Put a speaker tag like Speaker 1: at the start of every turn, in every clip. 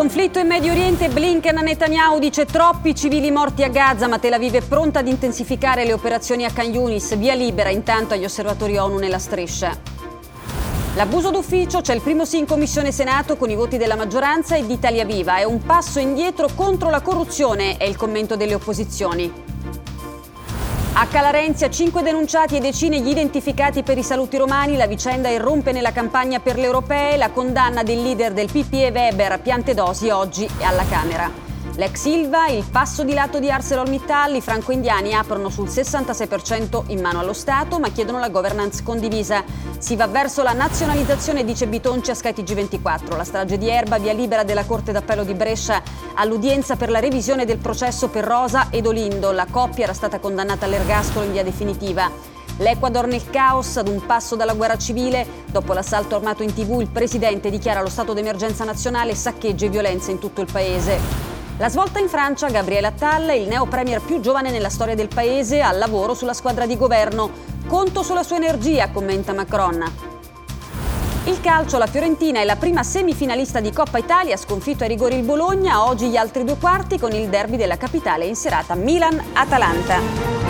Speaker 1: Conflitto in Medio Oriente, Blinken a Netanyahu dice troppi civili morti a Gaza, ma Tel Aviv è pronta ad intensificare le operazioni a Khan Yunis, via libera intanto agli osservatori ONU nella striscia. L'abuso d'ufficio, c'è il primo sì in Commissione Senato con i voti della maggioranza e di Italia Viva. È un passo indietro contro la corruzione, è il commento delle opposizioni. A Calarenzia, cinque denunciati e decine gli identificati per i saluti romani. La vicenda irrompe nella campagna per le europee. La condanna del leader del PPE Weber, Piantedosi, oggi è alla Camera. L'ex Silva, il passo di lato di ArcelorMittal, i franco-indiani aprono sul 66% in mano allo Stato ma chiedono la governance condivisa. Si va verso la nazionalizzazione, dice Bitonci a skytg 24 La strage di Erba, via libera della Corte d'Appello di Brescia, all'udienza per la revisione del processo per Rosa ed Olindo. La coppia era stata condannata all'ergastolo in via definitiva. L'Ecuador nel caos, ad un passo dalla guerra civile. Dopo l'assalto armato in tv, il presidente dichiara lo stato d'emergenza nazionale, saccheggi e violenza in tutto il paese. La svolta in Francia, Gabriele Attal, il neo premier più giovane nella storia del paese, al lavoro sulla squadra di governo. Conto sulla sua energia, commenta Macron. Il calcio, la Fiorentina è la prima semifinalista di Coppa Italia, sconfitto ai rigori il Bologna, oggi gli altri due quarti con il derby della capitale in serata Milan-Atalanta.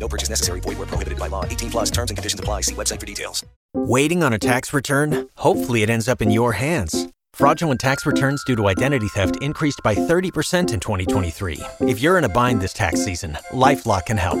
Speaker 2: No purchase necessary. Void were prohibited by law. 18 plus terms and conditions apply. See website for details.
Speaker 3: Waiting on a tax return? Hopefully, it ends up in your hands. Fraudulent tax returns due to identity theft increased by 30% in 2023. If you're in a bind this tax season, LifeLock can help.